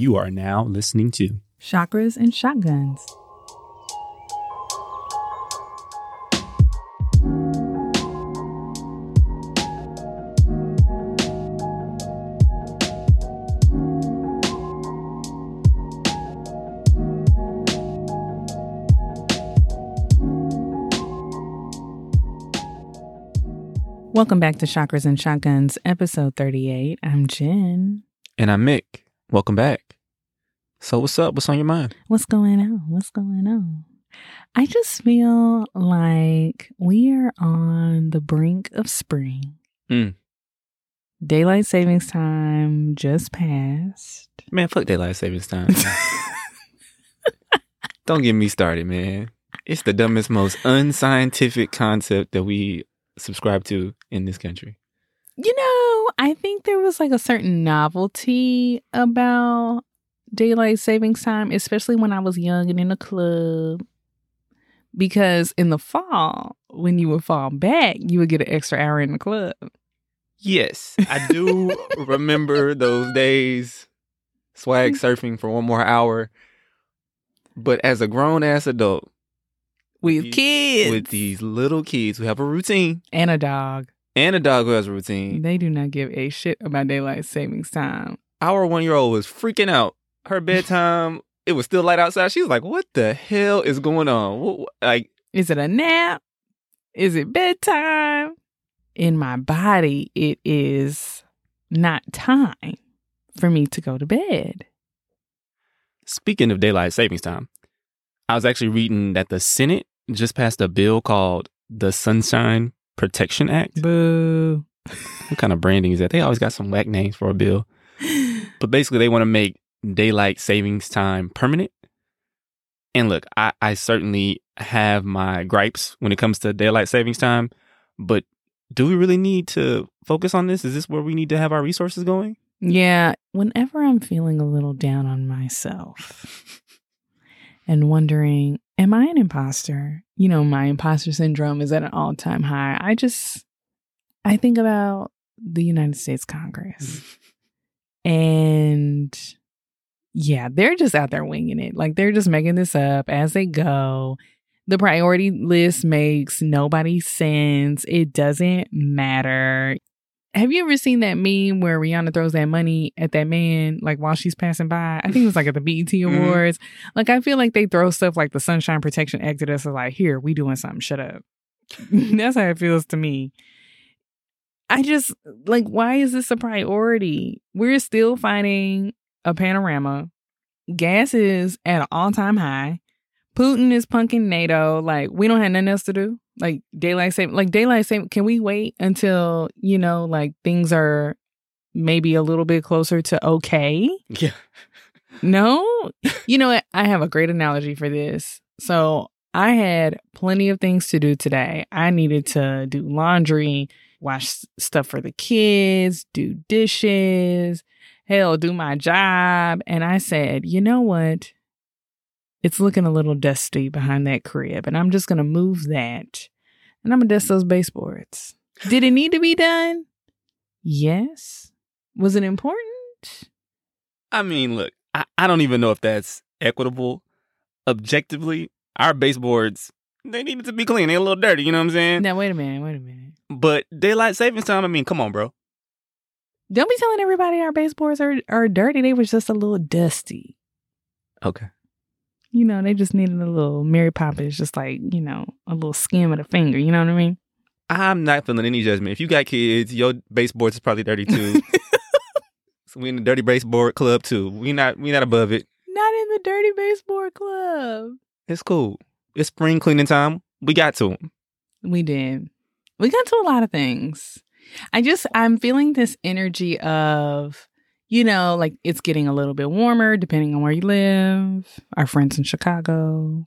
You are now listening to Chakras and Shotguns. Welcome back to Chakras and Shotguns, episode 38. I'm Jen. And I'm Mick. Welcome back. So what's up? What's on your mind? What's going on? What's going on? I just feel like we are on the brink of spring. Mm. Daylight savings time just passed. Man, fuck daylight savings time. Don't get me started, man. It's the dumbest, most unscientific concept that we subscribe to in this country. You know, I think there was like a certain novelty about daylight savings time, especially when I was young and in a club. Because in the fall, when you would fall back, you would get an extra hour in the club. Yes, I do remember those days swag mm-hmm. surfing for one more hour. But as a grown ass adult, With These- kids. with these little kids who have a routine and a dog. And a dog who has a routine, They do not give a shit about daylight savings time. our one year old was freaking out. Her bedtime, it was still light outside. She was like, "What the hell is going on?" What, what- like, Is it a nap? Is it bedtime? In my body, it is not time for me to go to bed. speaking of daylight savings time, I was actually reading that the Senate just passed a bill called the Sunshine Protection Act. Boo. What kind of branding is that? They always got some whack names for a bill. But basically, they want to make daylight savings time permanent. And look, I, I certainly have my gripes when it comes to daylight savings time, but do we really need to focus on this? Is this where we need to have our resources going? Yeah, whenever I'm feeling a little down on myself and wondering, am I an imposter? You know, my imposter syndrome is at an all time high. I just, I think about the United States Congress mm. and yeah, they're just out there winging it. Like they're just making this up as they go. The priority list makes nobody sense. It doesn't matter. Have you ever seen that meme where Rihanna throws that money at that man like while she's passing by? I think it was like at the BET Mhm. Awards. Like I feel like they throw stuff like the Sunshine Protection Act at us like, here, we doing something. Shut up. That's how it feels to me. I just like, why is this a priority? We're still fighting a panorama. Gas is at an all time high. Putin is punking NATO. Like, we don't have nothing else to do. Like, daylight saving, like, daylight saving, can we wait until, you know, like things are maybe a little bit closer to okay? Yeah. No? you know what? I have a great analogy for this. So I had plenty of things to do today. I needed to do laundry, wash stuff for the kids, do dishes, hell, do my job. And I said, you know what? It's looking a little dusty behind that crib. And I'm just going to move that. And I'm going to dust those baseboards. Did it need to be done? Yes. Was it important? I mean, look, I, I don't even know if that's equitable. Objectively, our baseboards, they needed to be clean. They're a little dirty, you know what I'm saying? Now, wait a minute. Wait a minute. But daylight savings time, I mean, come on, bro. Don't be telling everybody our baseboards are, are dirty. They was just a little dusty. Okay. You know, they just needed a little Mary Poppins, just like, you know, a little skim of the finger. You know what I mean? I'm not feeling any judgment. If you got kids, your baseboards is probably dirty too. so we in the dirty baseboard club too. We not we not above it. Not in the dirty baseboard club. It's cool. It's spring cleaning time. We got to 'em. We did. We got to a lot of things. I just, I'm feeling this energy of, you know, like it's getting a little bit warmer depending on where you live. Our friends in Chicago,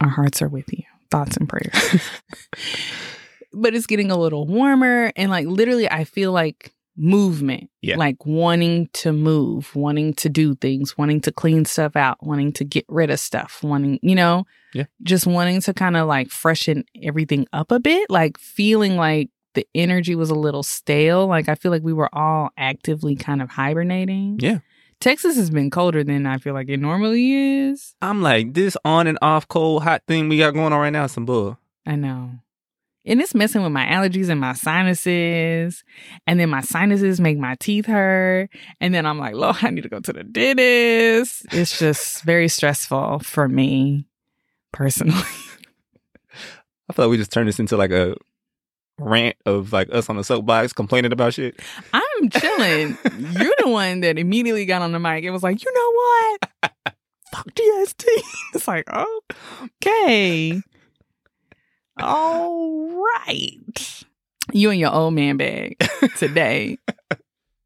our hearts are with you. Thoughts and prayers. but it's getting a little warmer. And like literally, I feel like movement. Yeah. Like wanting to move, wanting to do things, wanting to clean stuff out, wanting to get rid of stuff, wanting, you know, Yeah. just wanting to kind of like freshen everything up a bit, like feeling like the energy was a little stale. Like I feel like we were all actively kind of hibernating. Yeah. Texas has been colder than I feel like it normally is. I'm like, this on and off cold hot thing we got going on right now is some bull. I know. And it's messing with my allergies and my sinuses. And then my sinuses make my teeth hurt. And then I'm like, Lord, I need to go to the dentist. It's just very stressful for me personally. I feel like we just turned this into like a rant of like us on the soapbox complaining about shit. I'm chilling. You're the one that immediately got on the mic and was like, you know what? Fuck DST. It's like, oh, okay. All right. You in your old man bag today.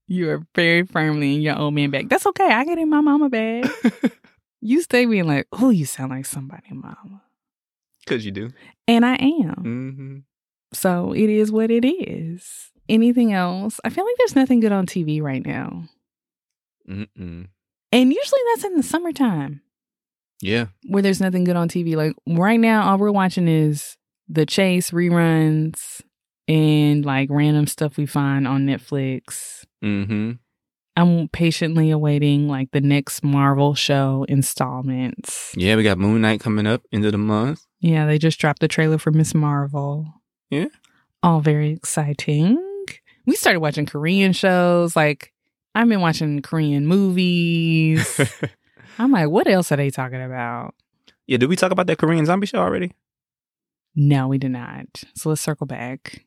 you are very firmly in your old man bag. That's okay. I get in my mama bag. you stay being like, oh, you sound like somebody, mama. Because you do. And I am. Mm-hmm. So it is what it is. Anything else? I feel like there's nothing good on TV right now. Mm-mm. And usually that's in the summertime Yeah. where there's nothing good on TV. Like right now, all we're watching is the Chase reruns and like random stuff we find on Netflix. Mm-hmm. I'm patiently awaiting like the next Marvel show installments. Yeah, we got Moon Knight coming up end of the month. Yeah, they just dropped the trailer for Miss Marvel. Yeah. All very exciting. We started watching Korean shows. Like, I've been watching Korean movies. I'm like, what else are they talking about? yeah, did we talk about that Korean zombie show already? No, we did not. So let's circle back.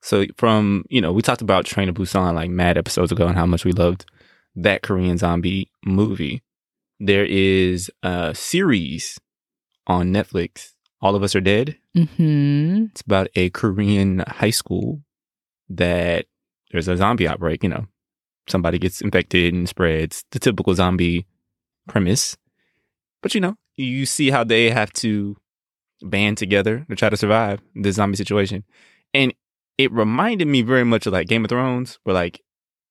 So from, you know, we talked about Train to Busan like mad episodes ago and how much we loved that Korean zombie movie. There is a series on Netflix, All of Us Are Dead. Hmm It's about a Korean high school that there's a zombie outbreak, you know. Somebody gets infected and spreads the typical zombie premise. But you know, you see how they have to band together to try to survive the zombie situation. And it reminded me very much of like Game of Thrones, where like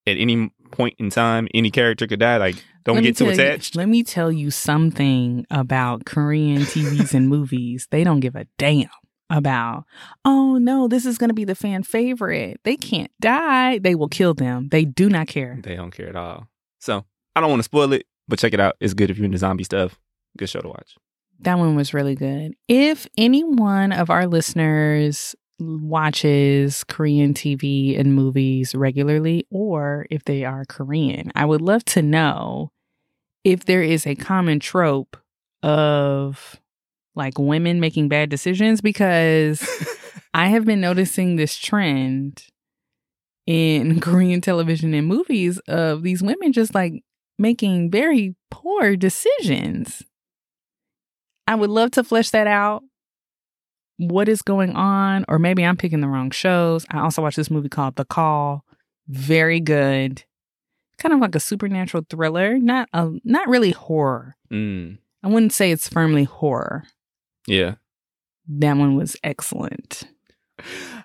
at any point in time, any character could die. Like, don't Let get too tell you- attached. let me tell you something about Korean TVs and movies. They don't give a damn about, oh no, this is going to be the fan favorite. They can't die. They will kill them. They do not care. They don't care at all. So I don't want to spoil it, but check it out. It's good if you're into zombie stuff. Good show to watch. That one was really good. If any one of our listeners watches Korean TV and movies regularly, or if they are Korean, I would love to know if there is a common trope of like women making bad decisions because I have been noticing this trend in Korean television and movies of these women just like making very poor decisions. I would love to flesh that out. What is going on? Or maybe I'm picking the wrong shows. I also watched this movie called The Call. Very good. Kind of like a supernatural thriller. Not a not really horror. Mm, I wouldn't say it's firmly horror. yeah. That one was excellent.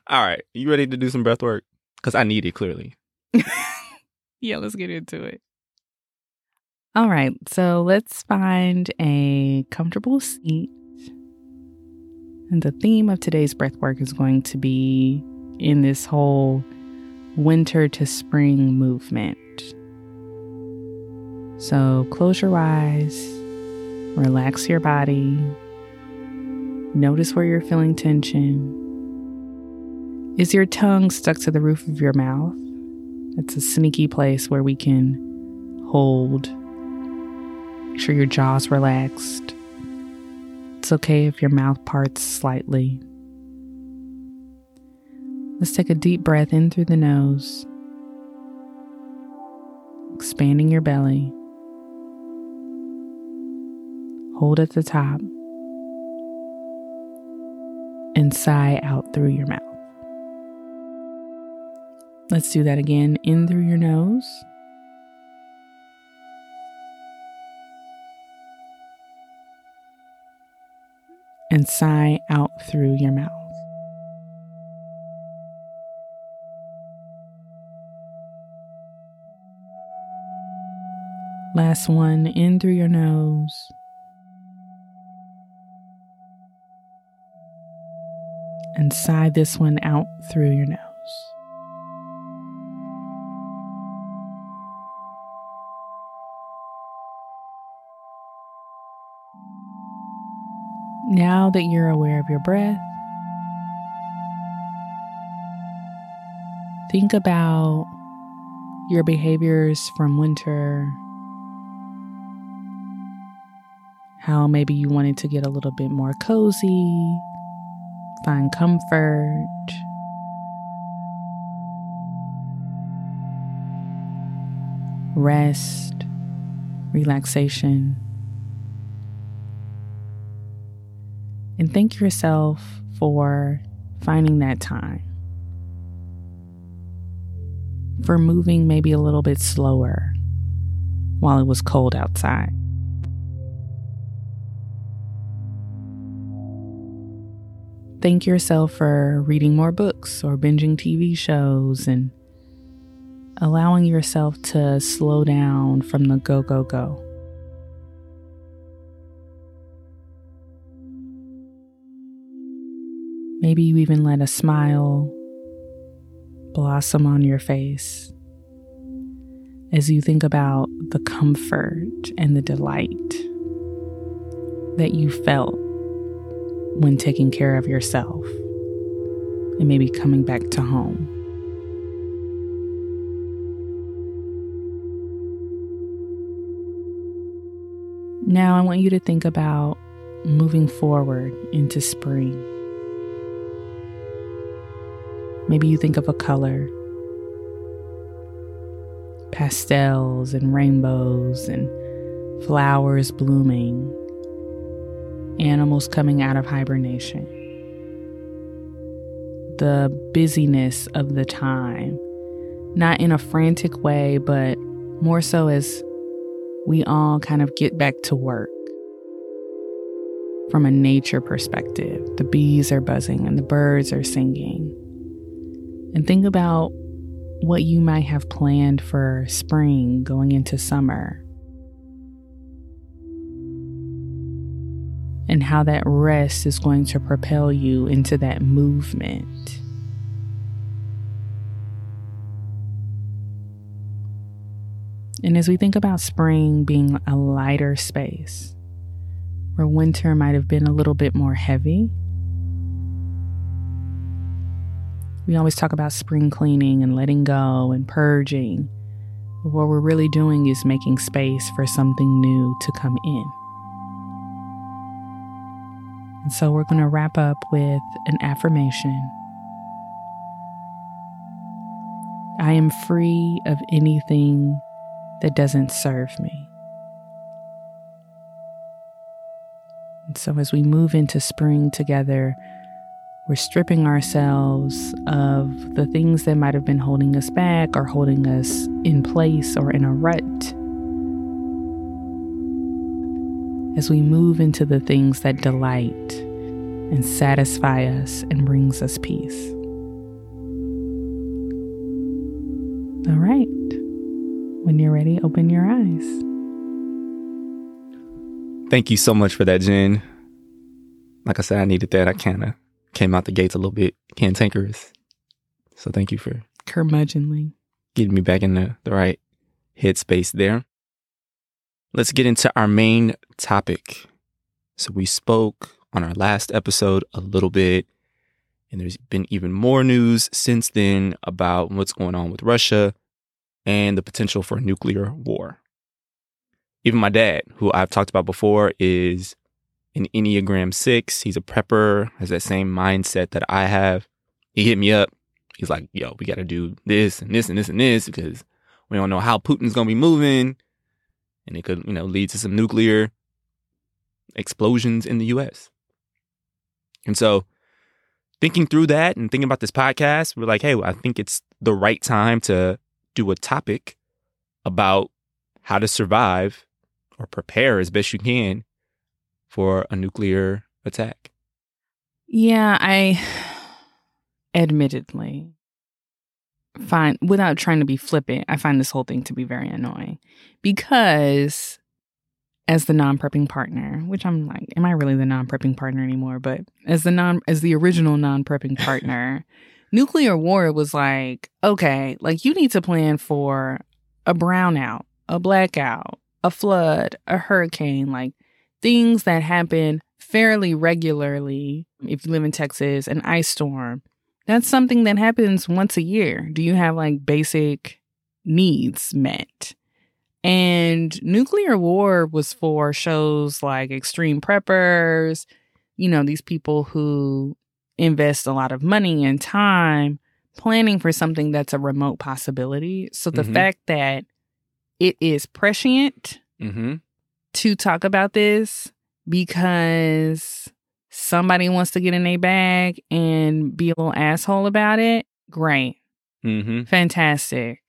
All right. You ready to do some breath work? Because I need it clearly. yeah, let's get into it. All right, so let's find a comfortable seat. And the theme of today's breath work is going to be in this whole winter to spring movement. So close your eyes, relax your body, notice where you're feeling tension. Is your tongue stuck to the roof of your mouth? It's a sneaky place where we can hold. Make sure your jaw's relaxed. It's okay if your mouth parts slightly. Let's take a deep breath in through the nose, expanding your belly. Hold at the top and sigh out through your mouth. Let's do that again. In through your nose. And sigh out through your mouth. Last one. In through your nose. And sigh this one out through your nose. Now that you're aware of your breath, think about your behaviors from winter, how maybe you wanted to get a little bit more cozy, find comfort. Rest, relaxation. And thank yourself for finding that time. For moving maybe a little bit slower while it was cold outside. Thank yourself for reading more books or binging TV shows and allowing yourself to slow down from the go, go, go. Maybe you even let a smile blossom on your face as you think about the comfort and the delight that you felt when taking care of yourself and maybe coming back to home. Now, I want you to think about moving forward into spring. Maybe you think of a color. Pastels and rainbows and flowers blooming, animals coming out of hibernation, the busyness of the time, not in a frantic way, but more so as we all kind of get back to work. From a nature perspective, the bees are buzzing and the birds are singing and think about what you might have planned for spring going into summer. And how that rest is going to propel you into that movement. And as we think about spring being a lighter space, where winter might have been a little bit more heavy, We always talk about spring cleaning and letting go and purging. But what we're really doing is making space for something new to come in. And so we're going to wrap up with an affirmation I am free of anything that doesn't serve me. And so as we move into spring together, we're stripping ourselves of the things that might have been holding us back or holding us in place or in a rut. As we move into the things that delight and satisfy us and brings us peace. All right. When you're ready, open your eyes. Thank you so much for that, Jen. Like I said, I needed that. I kind of came out the gates a little bit cantankerous. So thank you for curmudgeonly getting me back in the, the right headspace there. Let's get into our main topic. So we spoke on our last episode a little bit, and there's been even more news since then about what's going on with Russia and the potential for a nuclear war. Even my dad, who I've talked about before, is an Enneagram 6. He's a prepper, has that same mindset that I have. He hit me up. He's like, yo, we got to do this and this and this and this because we don't know how Putin's going to be moving. And it could, you know, lead to some nuclear explosions in the US. And so, thinking through that and thinking about this podcast, we're like, hey, I think it's the right time to do a topic about how to survive or prepare as best you can for a nuclear attack. Yeah, I admittedly find, without trying to be flippant, I find this whole thing to be very annoying because as the non-prepping partner, which I'm like, am I really the non-prepping partner anymore? But as the non as the original non-prepping partner, nuclear war was like, okay, like you need to plan for a brownout, a blackout, a flood, a hurricane, like things that happen fairly regularly, if you live in Texas, an ice storm, that's something that happens once a year. Do you have like basic needs met? And nuclear war was for shows like Extreme Preppers, you know, these people who invest a lot of money and time planning for something that's a remote possibility. So the Mhm. fact that it is prescient Mm-hmm. To talk about this because somebody wants to get in a bag and be a little asshole about it, great. Mm-hmm. Fantastic.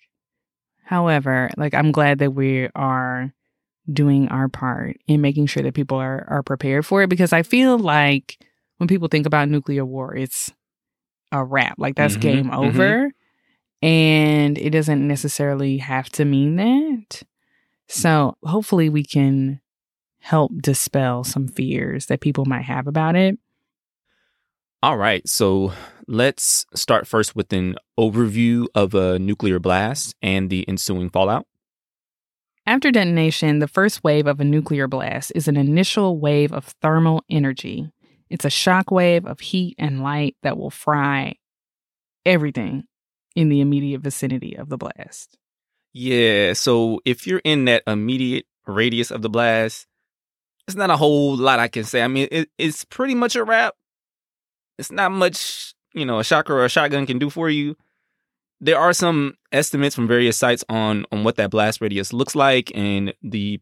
However, like I'm glad that we are doing our part in making sure that people are are prepared for it because I feel like when people think about nuclear war, it's a wrap. Like that's Mhm, game mhm. over. And it doesn't necessarily have to mean that. So hopefully we can help dispel some fears that people might have about it. All right. So let's start first with an overview of a nuclear blast and the ensuing fallout. After detonation, the first wave of a nuclear blast is an initial wave of thermal energy. It's a shock wave of heat and light that will fry everything in the immediate vicinity of the blast. Yeah. So if you're in that immediate radius of the blast, it's not a whole lot I can say. I mean, it, it's pretty much a wrap. It's not much, you know, a shocker or a shotgun can do for you. There are some estimates from various sites on on what that blast radius looks like and the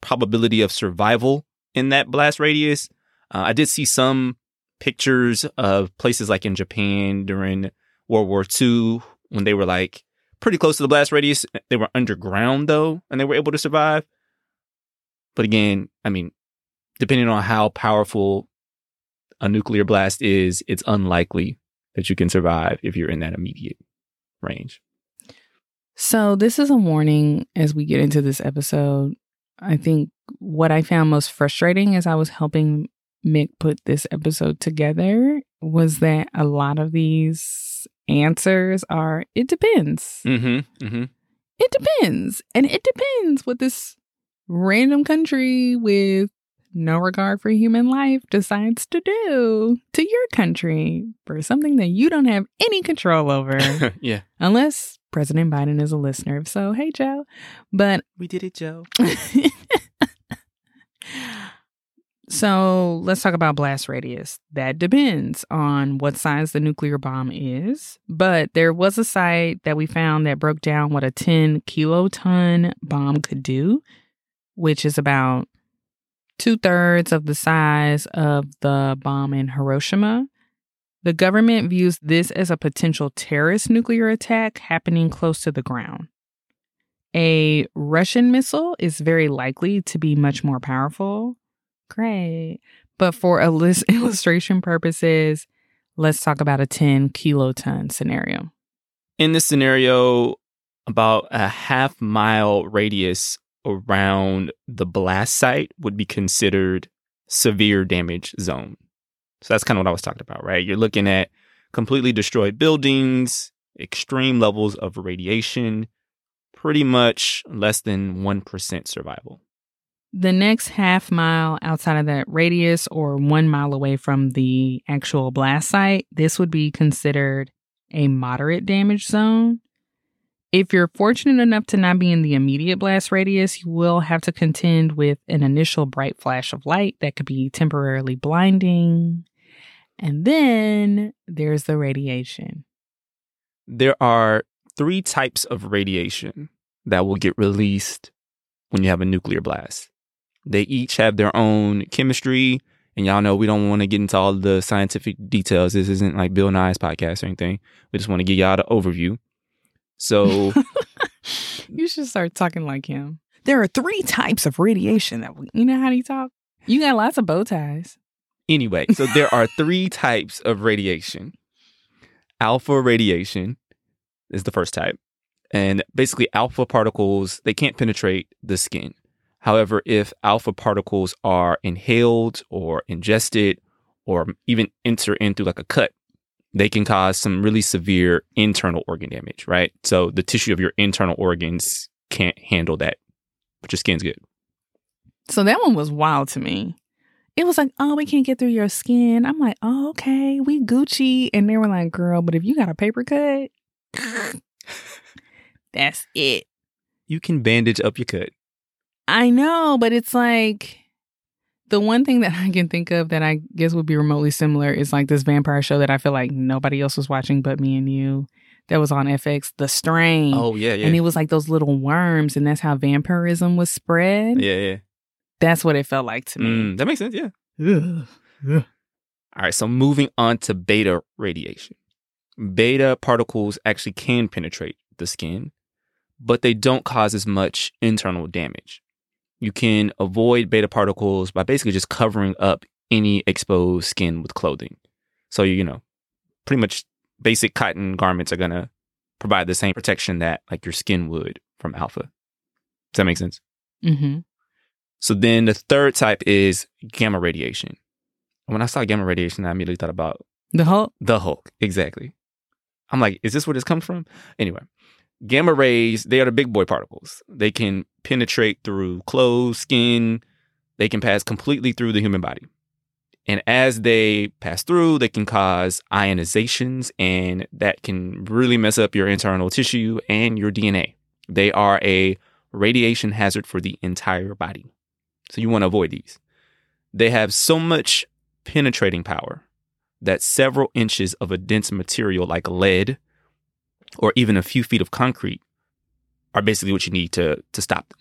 probability of survival in that blast radius. Uh, I did see some pictures of places like in Japan during World War II when they were like pretty close to the blast radius. They were underground though, and they were able to survive. But again, I mean, depending on how powerful a nuclear blast is, it's unlikely that you can survive if you're in that immediate range. So, this is a warning as we get into this episode. I think what I found most frustrating as I was helping Mick put this episode together was that a lot of these answers are it depends. Mm-hmm. Mm-hmm. It depends. And it depends what this random country with no regard for human life decides to do to your country for something that you don't have any control over. yeah. Unless President Biden is a listener. If so, hey, Joe. But We did it, Joe. so let's talk about blast radius. That depends on what size the nuclear bomb is. But there was a site that we found that broke down what a 10 kiloton bomb could do, which is about two thirds of the size of the bomb in Hiroshima. The government views this as a potential terrorist nuclear attack happening close to the ground. A Russian missile is very likely to be much more powerful. Great. But for a list illustration purposes, let's talk about a 10 kiloton scenario. In this scenario, about a half mile radius around the blast site would be considered severe damage zone. So that's kind of what I was talking about, right? You're looking at completely destroyed buildings, extreme levels of radiation, pretty much less than 1% survival. The next half mile outside of that radius or one mile away from the actual blast site, this would be considered a moderate damage zone. If you're fortunate enough to not be in the immediate blast radius, you will have to contend with an initial bright flash of light that could be temporarily blinding. And then there's the radiation. There are three types of radiation that will get released when you have a nuclear blast. They each have their own chemistry. And y'all know we don't want to get into all the scientific details. This isn't like Bill Nye's podcast or anything. We just want to give y'all the overview. So, you should start talking like him. There are three types of radiation that we, you know how he talk. You got lots of bow ties. anyway, so there are three types of radiation. Alpha radiation is the first type. And basically, alpha particles, they can't penetrate the skin. However, if alpha particles are inhaled or ingested or even enter in through like a cut, they can cause some really severe internal organ damage, right? So the tissue of your internal organs can't handle that, but your skin's good. So that one was wild to me. it was like, oh, we can't get through your skin. I'm like, oh, okay, we Gucci. And they were like, girl, but if you got a paper cut, that's it. You can bandage up your cut. I know, but it's like the one thing that I can think of that I guess would be remotely similar is like this vampire show that I feel like nobody else was watching but me and you. That was on FX, The Strain. Oh yeah, yeah. And it was like those little worms, and that's how vampirism was spread. yeah, yeah. That's what it felt like to me. Mm, that makes sense, yeah. Ugh. Ugh. All right, so moving on to beta radiation. Beta particles actually can penetrate the skin, but they don't cause as much internal damage. You can avoid beta particles by basically just covering up any exposed skin with clothing. So, you know, pretty much basic cotton garments are going to provide the same protection that like your skin would from alpha. Does that make sense? Mm-hmm. So then the third type is gamma radiation. When I saw gamma radiation, I immediately thought about The Hulk. the Hulk. Exactly. I'm like, is this where this comes from? Anyway, gamma rays, they are the big boy particles. They can penetrate through clothes, skin, they can pass completely through the human body. And as they pass through, they can cause ionizations, and that can really mess up your internal tissue and your DNA. They are a radiation hazard for the entire body. So you want to avoid these. They have so much penetrating power that several inches of a dense material like lead or even a few feet of concrete are basically what you need to, to stop them.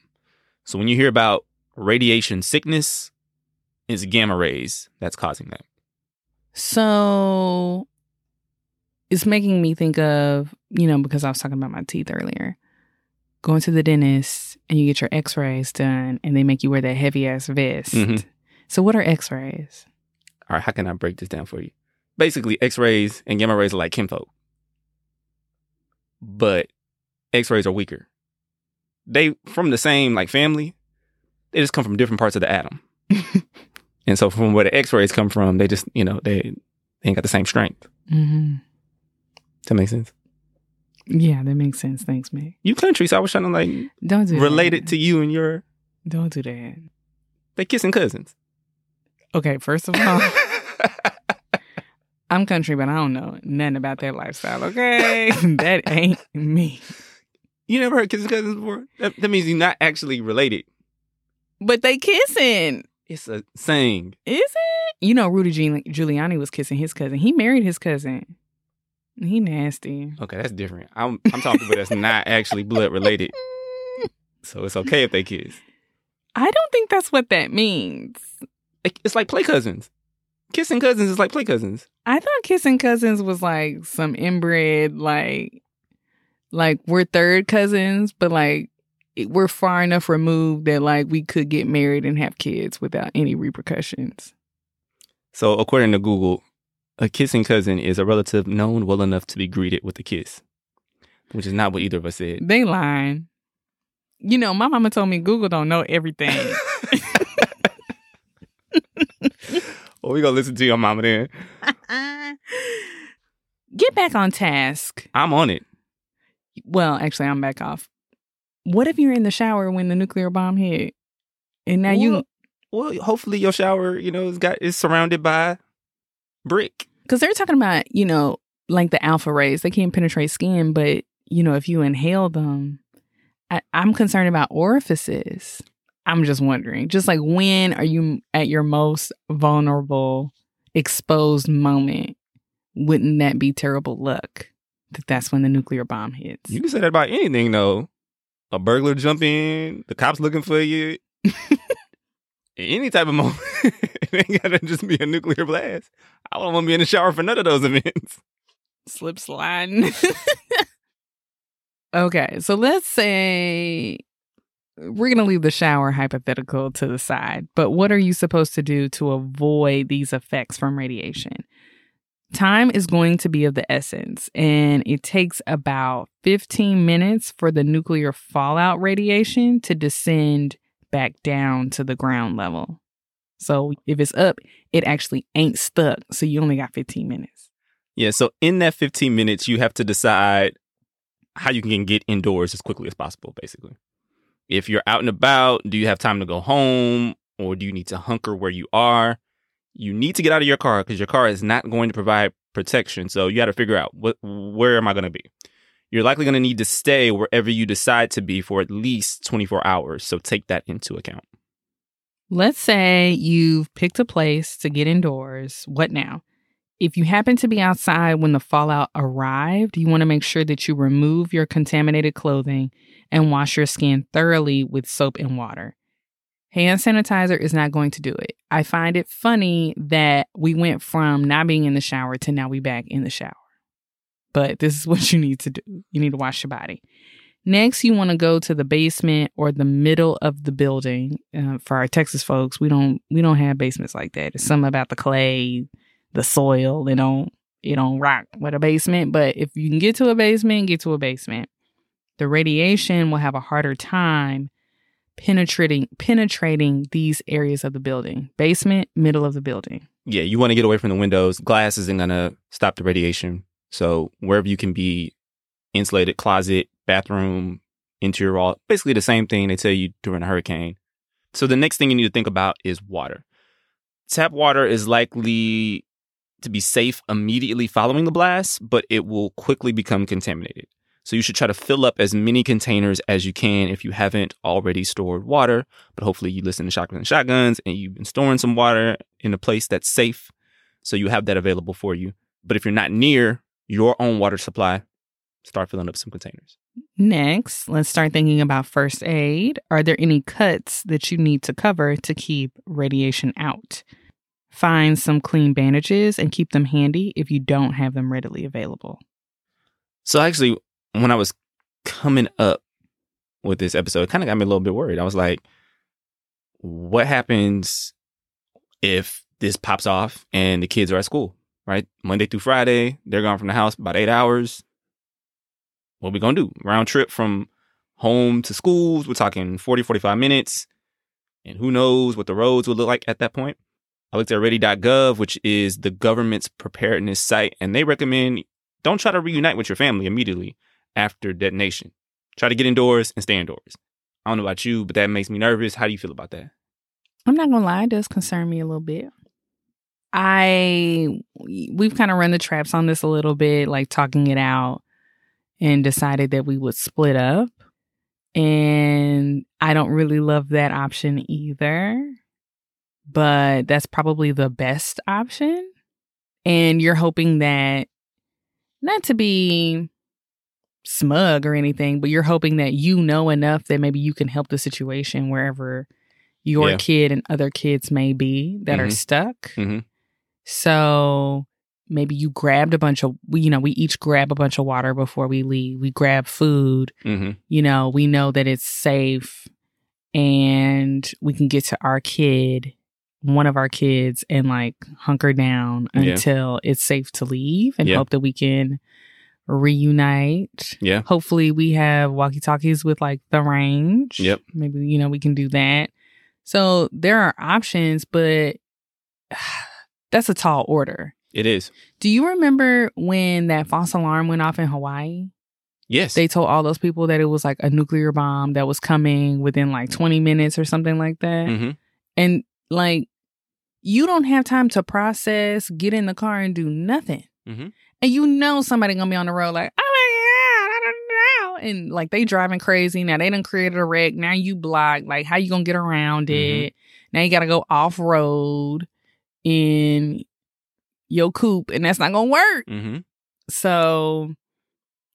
So when you hear about radiation sickness, it's gamma rays that's causing that. So it's making me think of, you know, because I was talking about my teeth earlier. Going to the dentist and you get your x rays done and they make you wear that heavy ass vest. Mhm. So, what are x rays? All right, how can I break this down for you? Basically, X rays and gamma rays are like kinfolk, but X rays are weaker. They from the same like family, they just come from different parts of the atom. and so, from where the X rays come from, they just you know they, they ain't got the same strength. hmm Does that make sense? Yeah, that makes sense. Thanks, Mick. You country, so I was trying to like Don't do relate it to you and your Don't do that. they kissing cousins. Okay, first of all, I'm country, but I don't know nothing about that lifestyle. Okay, that ain't me. you never heard kissing cousins before? That, that means you're not actually related. But they kissing, It's a saying. is it? You know, Rudy Giul- Giuliani was kissing his cousin. He married his cousin. He nasty. Okay, that's different. I'm I'm talking about that's not actually blood related. So it's okay if they kiss. I don't think that's what that means. It's like play cousins. Kissing cousins is like play cousins. I thought kissing cousins was like some inbred, like, like we're third cousins, but like we're far enough removed that like we could get married and have kids without any repercussions. So according to Google, a kissing cousin is a relative known well enough to be greeted with a kiss, which is not what either of us said. They lying. You know, my mama told me Google don't know everything. well, we gonna listen to your mama then. Get back on task. I'm on it. Well, actually, I'm back off. What if you're in the shower when the nuclear bomb hit, and now you Well, well, hopefully your shower, you know, is got is surrounded by brick. because they're talking about you know like the alpha rays they can't penetrate skin but you know if you inhale them I, i'm concerned about orifices i'm just wondering just like when are you at your most vulnerable exposed moment wouldn't that be terrible luck that that's when the nuclear bomb hits You can say that about anything though. A burglar jump in, the cops looking for you. Any type of moment. it ain't gotta just be a nuclear blast. I don't want to be in the shower for none of those events. slip sliding okay so let's say we're going to leave the shower hypothetical to the side, but what are you supposed to do to avoid these effects from radiation? Time is going to be of the essence, and it takes about 15 minutes for the nuclear fallout radiation to descend back down to the ground level. So if it's up, it actually ain't stuck. So you only got 15 minutes. Yeah, so in that 15 minutes, you have to decide how you can get indoors as quickly as possible, basically. If you're out and about, do you have time to go home? or do you need to hunker where you are? You need to get out of your car because your car is not going to provide protection. So you got to figure out what where am I going to be? You're likely going to need to stay wherever you decide to be for at least 24 hours. So take that into account. Let's say you've picked a place to get indoors. What now? If you happen to be outside when the fallout arrived, you want to make sure that you remove your contaminated clothing and wash your skin thoroughly with soap and water. Hand sanitizer is not going to do it. I find it funny that we went from not being in the shower to now we back in the shower. But this is what you need to do. You need to wash your body. Next, you want to go to the basement or the middle of the building. Uh, for our Texas folks, we don't we don't have basements like that. It's something about the clay, the soil. They don't it don't rock with a basement. But if you can get to a basement, get to a basement. The radiation will have a harder time penetrating penetrating these areas of the building. Basement, middle of the building. Yeah, you want to get away from the windows. Glass isn't to stop the radiation. So wherever you can be insulated closet, bathroom, interior wall, basically the same thing they tell you during a hurricane. So the next thing you need to think about is water. Tap water is likely to be safe immediately following the blast, but it will quickly become contaminated. So you should try to fill up as many containers as you can if you haven't already stored water. But hopefully you listen to Chakras and Shotguns and you've been storing some water in a place that's safe. So you have that available for you. But if you're not near your own water supply, start filling up some containers. Next, let's start thinking about first aid. Are there any cuts that you need to cover to keep radiation out? Find some clean bandages and keep them handy if you don't have them readily available. So actually, when I was coming up with this episode, it kind of got me a little bit worried. I was like, what happens if this pops off and the kids are at school, right? Monday through Friday, they're gone from the house about eight hours. What are we going to do? Round trip from home to schools. We're talking 40, 45 minutes. And who knows what the roads would look like at that point. I looked at ready.gov, which is the government's preparedness site, and they recommend don't try to reunite with your family immediately after detonation. Try to get indoors and stay indoors. I don't know about you, but that makes me nervous. How do you feel about that? I'm not gonna lie, it does concern me a little bit. I we've kind of run the traps on this a little bit, like talking it out and decided that we would split up. And I don't really love that option either. But that's probably the best option. And you're hoping that not to be smug or anything, but you're hoping that you know enough that maybe you can help the situation wherever your Yeah. kid and other kids may be that are Mhm. stuck. Mhm. So maybe you grabbed a bunch of, you know, we each grab a bunch of water before we leave. We grab food. Mm-hmm. You know, we know that it's safe and we can get to our kid, one of our kids, and like hunker down Yeah. until it's safe to leave and Yeah. hope that we can reunite. Yeah. Hopefully, we have walkie talkies with like the range. Yep. Maybe, you know, we can do that. So there are options, but that's a tall order. It is. Do you remember when that false alarm went off in Hawaii? Yes. They told all those people that it was like a nuclear bomb that was coming within like 20 minutes or something like that. mm-hmm. And like, you don't have time to process, get in the car and do nothing. Mhm. And you know somebody gonna be on the road like, oh my God, I don't know. And like they driving crazy. Now they done created a wreck. Now you blocked. Like how you gonna get around Mhm. it? Now you gotta go off road in your coupe and that's not gonna work. Mm-hmm. So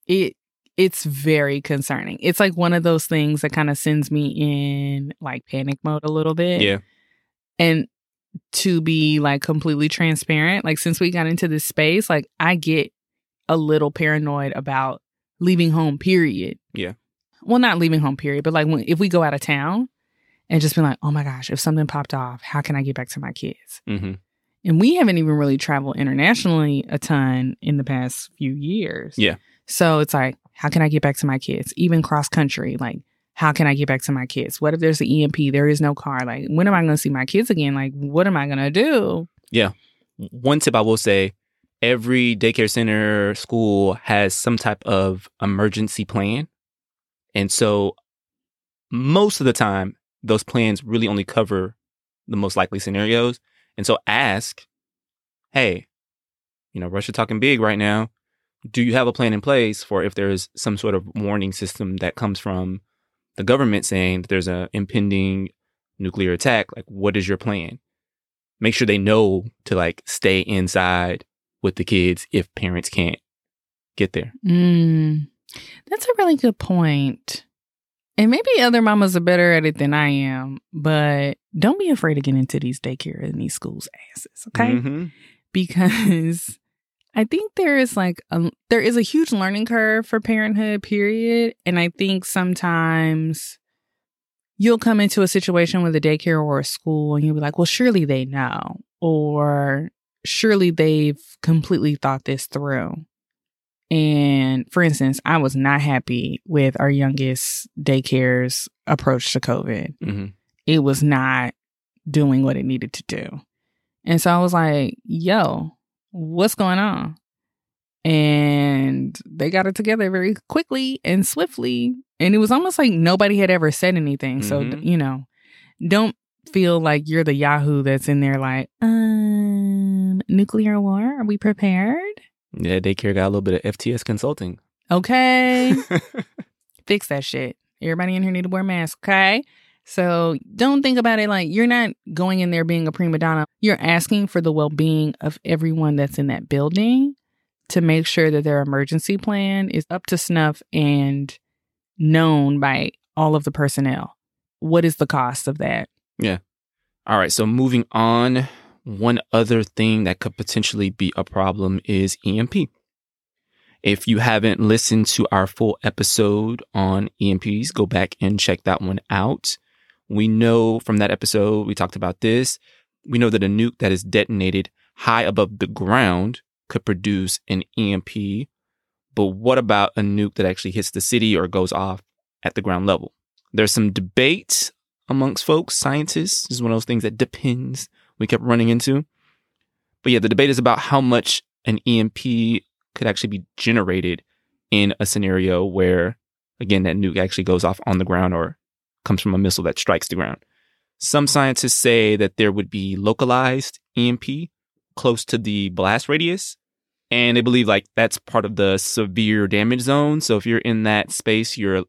it it's very concerning. It's like one of those things that kind of sends me in like panic mode a little bit. Yeah. And to be like completely transparent, like since we got into this space, like I get a little paranoid about leaving home, period. Yeah. Well, not leaving home, period, but like when if we go out of town and just be like, oh my gosh, if something popped off, how can I get back to my kids? Mm-hmm. And we haven't even really traveled internationally a ton in the past few years. Yeah. So it's like, how can I get back to my kids? Even cross country, like, how can I get back to my kids? What if there's an EMP? There is no car. Like, when am I going to see my kids again? Like, what am I going to do? Yeah. One tip I will say every daycare center, school has some type of emergency plan. And so most of the time, those plans really only cover the most likely scenarios. And so ask, hey, you know, Russia talking big right now. Do you have a plan in place for if there's some sort of warning system that comes from the government saying that there's an impending nuclear attack? Like, what is your plan? Make sure they know to like stay inside with the kids if parents can't get there. Mm, that's a really good point. And maybe other mamas are better at it than I am, but don't be afraid to get into these daycare and these schools asses, okay? Mhm. Because I think there is like a, there is a huge learning curve for parenthood, period. And I think sometimes you'll come into a situation with a daycare or a school and you'll be like, well, surely they know, or surely they've completely thought this through. And for instance, I was not happy with our youngest daycare's approach to COVID. Mhm. It was not doing what it needed to do. And so I was like, yo, what's going on? And they got it together very quickly and swiftly. And it was almost like nobody had ever said anything. So, Mhm. you know, don't feel like you're the Yahoo that's in there like, um, nuclear war? Are we prepared? Yeah, daycare got a little bit of FTS consulting. Okay. Fix that shit. Everybody in here need to wear masks, okay? So don't think about it like you're not going in there being a prima donna. You're asking for the well being of everyone that's in that building to make sure that their emergency plan is up to snuff and known by all of the personnel. What is the cost of that? Yeah. All right, so moving on, one other thing that could potentially be a problem is EMP. If you haven't listened to our full episode on EMPs, go back and check that one out. We know from that episode, we talked about this. We know that a nuke that is detonated high above the ground could produce an EMP. But what about a nuke that actually hits the city or goes off at the ground level? There's some debate amongst folks, scientists. This is one of those things that depends we kept running into. But yeah, the debate is about how much an EMP could actually be generated in a scenario where, again, that nuke actually goes off on the ground or comes from a missile that strikes the ground. Some scientists say that there would be localized EMP close to the blast radius. And they believe like that's part of the severe damage zone. So if you're in that space, your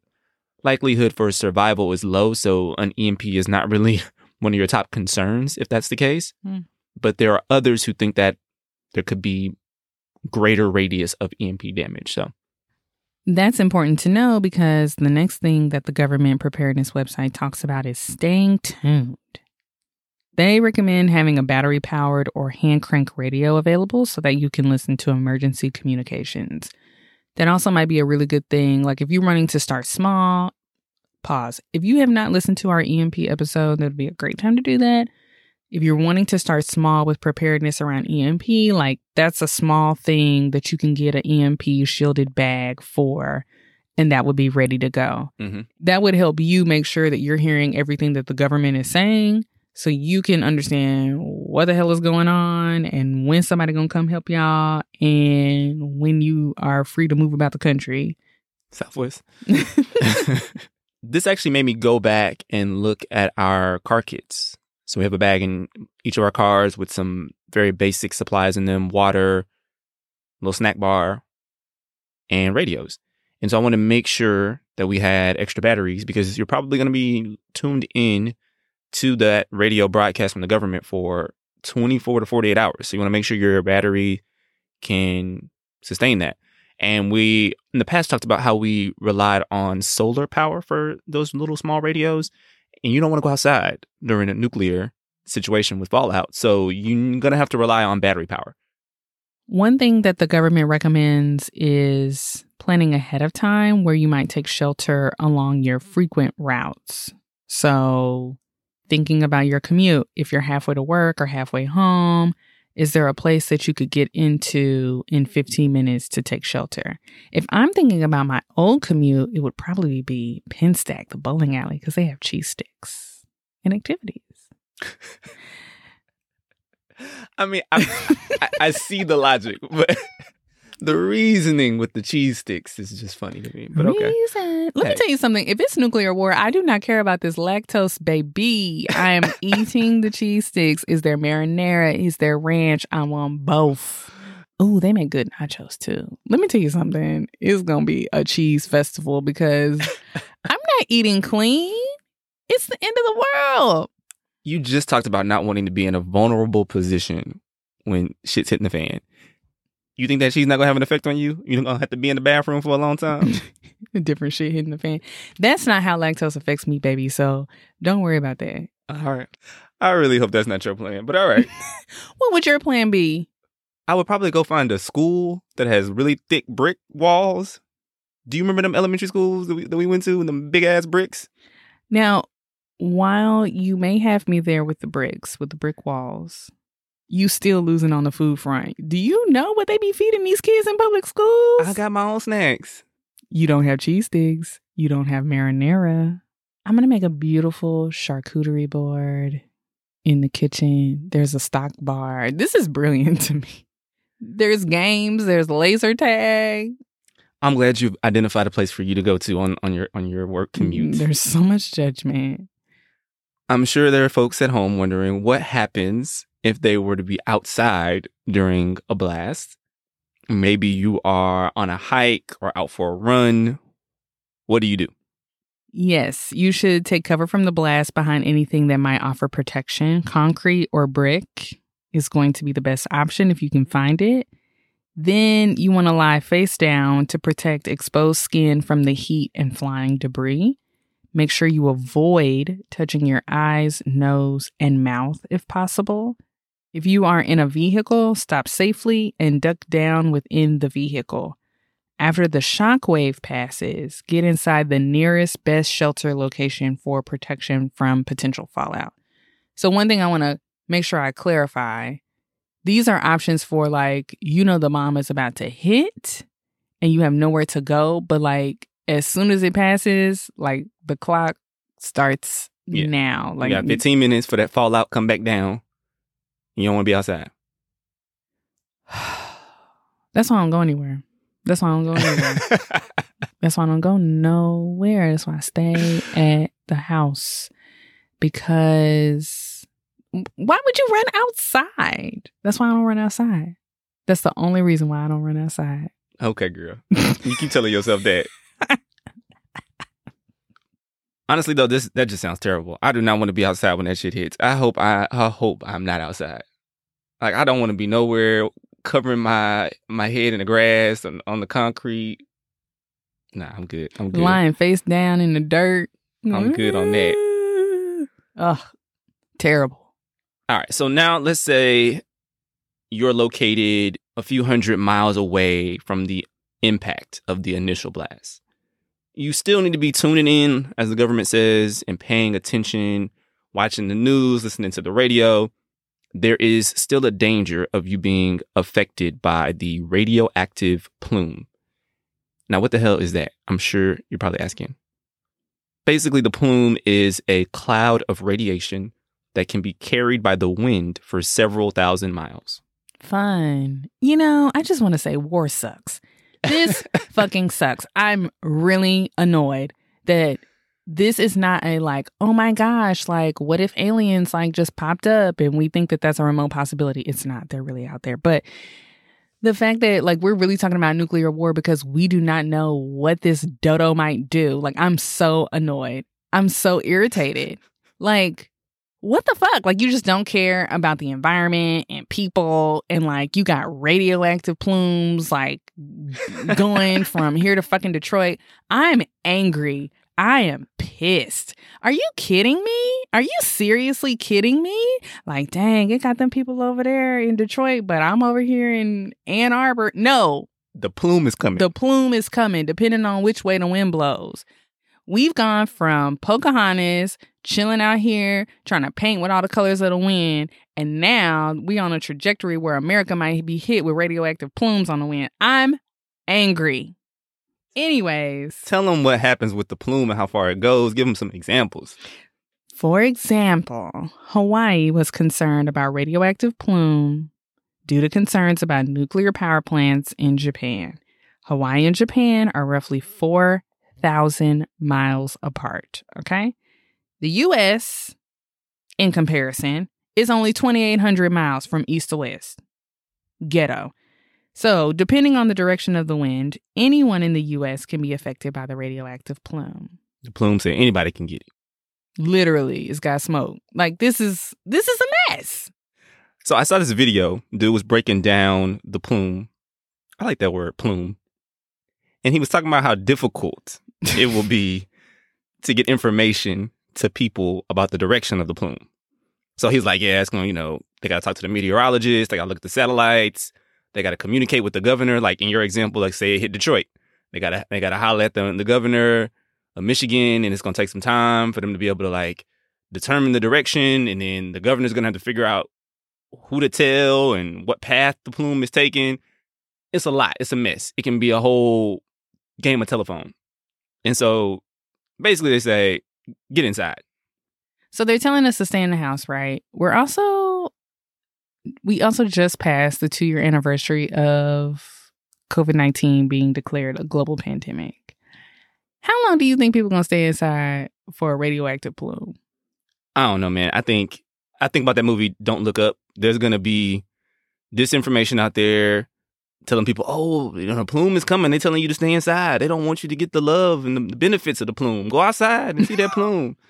likelihood for survival is low. So an EMP is not really one of your top concerns if that's the case. Hmm. But there are others who think that there could be greater radius of EMP damage. So That's important to know because the next thing that the government preparedness website talks about is staying tuned. They recommend having a battery powered or hand crank radio available so that you can listen to emergency communications. That also might be a really good thing. Like if you're running to start small, pause. If you have not listened to our EMP episode, that would be a great time to do that. If you're wanting to start small with preparedness around EMP, like that's a small thing that you can get an EMP shielded bag for, and that would be ready to go. Mhm. That would help you make sure that you're hearing everything that the government is saying so you can understand what the hell is going on and when somebody gonna come help y'all and when you are free to move about the country. Southwest. this actually made me go back and look at our car kits. So we have a bag in each of our cars with some very basic supplies in them water, a little snack bar, and radios. And so I want to make sure that we had extra batteries because you're probably going to be tuned in to that radio broadcast from the government for 24 to 48 hours. So you want to make sure your battery can sustain that. And we, in the past, talked about how we relied on solar power for those little small radios. And you don't want to go outside during a nuclear situation with fallout. So you're going to have to rely on battery power. One thing that the government recommends is planning ahead of time where you might take shelter along your frequent routes. So, thinking about your commute, if you're halfway to work or halfway home, is there a place that you could get into in 15 minutes to take shelter? If I'm thinking about my old commute, it would probably be Pinstack, the bowling alley, because they have cheese sticks and activities. I mean, I, I, I see the logic, but the reasoning with the cheese sticks is just funny to me. But okay. Reason. Let Hey. me tell you something. If it's nuclear war, I do not care about this lactose baby. I am eating the cheese sticks. Is there marinara? Is there ranch? I want both. Oh, they make good nachos too. Let me tell you something. It's gonna be a cheese festival because I'm not eating clean. It's the end of the world. You just talked about not wanting to be in a vulnerable position when shit's hitting the fan. You think that she's not gonna have an effect on you? You're gonna have to be in the bathroom for a long time. Different shit hitting the fan. That's not how lactose affects me, baby. So don't worry about that. all right. I really hope that's not your plan, but all right. What would your plan be? I would probably go find a school that has really thick brick walls. Do you remember them elementary schools that we, that we went to and them big ass bricks? Now, while you may have me there with the bricks, with the brick walls, you still losing on the food front. Do you know what they be feeding these kids in public schools? I got my own snacks. you don't have cheese sticks. You don't have marinara. I'm gonna make a beautiful charcuterie board in the kitchen. There's a stock bar. This is brilliant to me. There's games. There's laser tag. I'm glad you've identified a place for you to go to on, on your on your work mm, commute. There's so much judgment. I'm sure there are folks at home wondering what happens if they were to be outside during a blast. Maybe you are on a hike or out for a run. What do you do? Yes, you should take cover from the blast behind anything that might offer protection. Concrete or brick is going to be the best option if you can find it. Then you want to lie face down to protect exposed skin from the heat and flying debris. Make sure you avoid touching your eyes, nose, and mouth if possible. If you are in a vehicle, stop safely and duck down within the vehicle. After the shock wave passes, get inside the nearest best shelter location for protection from potential fallout. So, one thing I want to make sure I clarify these are options for like, you know, the mom is about to hit and you have nowhere to go, but like, as soon as it passes, like the clock starts Yeah. now. Like Like, you got 15 minutes for that fallout come back down. You don't want to be outside. that's why I don't go anywhere. That's why I don't go anywhere. That's why I don't go nowhere. That's why I stay at the house. Because why would you run outside? That's why I don't run outside. That's the only reason why I don't run outside. okay, girl. You keep telling yourself that. Honestly, though, this that just sounds terrible. I do not want to be outside when that shit hits. I hope I, I hope I'm not outside. Like I don't want to be nowhere covering my my head in the grass and on the concrete. Nah, I'm good. I'm good. Lying face down in the dirt. I'm good on that. Ugh, terrible. All right. So now let's say you're located a few hundred miles away from the impact of the initial blast. You still need to be tuning in, as the government says, and paying attention, watching the news, listening to the radio. There is still a danger of you being affected by the radioactive plume. Now, what the hell is that? I'm sure you're probably asking. Basically, the plume is a cloud of radiation that can be carried by the wind for several thousand miles. Fine. You know, I just want to say war sucks. This fucking sucks. I'm really annoyed that this is not a like, oh my gosh, like, what if aliens like just popped up and we think that that's a remote possibility? It's not. They're really out there. But the fact that like we're really talking about nuclear war because we do not know what this dodo might do. Like, I'm so annoyed. I'm so irritated. Like, what the fuck? Like, you just don't care about the environment and people, and like, you got radioactive plumes, like, going from here to fucking Detroit. I'm angry. I am pissed. Are you kidding me? Are you seriously kidding me? Like, dang, it got them people over there in Detroit, but I'm over here in Ann Arbor. No, The plume is coming. the plume is coming, depending on which way the wind blows. We've gone from Pocahontas chilling out here trying to paint with all the colors of the wind, and now we on a trajectory where America might be hit with radioactive plumes on the wind. I'm angry. Anyways, Tell them what happens with the plume and how far it goes. Give them some examples. for example, Hawaii was concerned about radioactive plume due to concerns about nuclear power plants in Japan. Hawaii and Japan are roughly 4,000 miles apart. Okay. The US, in comparison, is only 2,800 miles from east to west. Ghetto. So, depending on the direction of the wind, anyone in the US can be affected by the radioactive plume. The plume said anybody can get it. Literally, it's got smoke. Like this is this is a mess. So I saw this video. Dude was breaking down the plume. I like that word, plume. And he was talking about how difficult it will be to get information to people about the direction of the plume. So he's like, yeah, it's going, to you know, they got to talk to the meteorologist. They got to look at the satellites. They got to communicate with the governor. Like in your example, like say it hit Detroit. They got to, they got to holler at the, the governor of Michigan and it's to take some time for them to be able to like determine the direction. And then the governor's to have to figure out who to tell and what path the plume is taking. It's a lot. It's a mess. It can be a whole game of telephone. And so basically they say, get inside. So they're telling us to stay in the house, right? We're also we also just passed the two year anniversary of COVID nineteen being declared a global pandemic. How long do you think people gonna stay inside for a radioactive plume? I don't know, man. I think I think about that movie Don't Look Up. There's gonna be disinformation out there telling people, oh, you know, a plume is coming. They're telling you to stay inside. They don't want you to get the love and the benefits of the plume. Go outside and see that plume.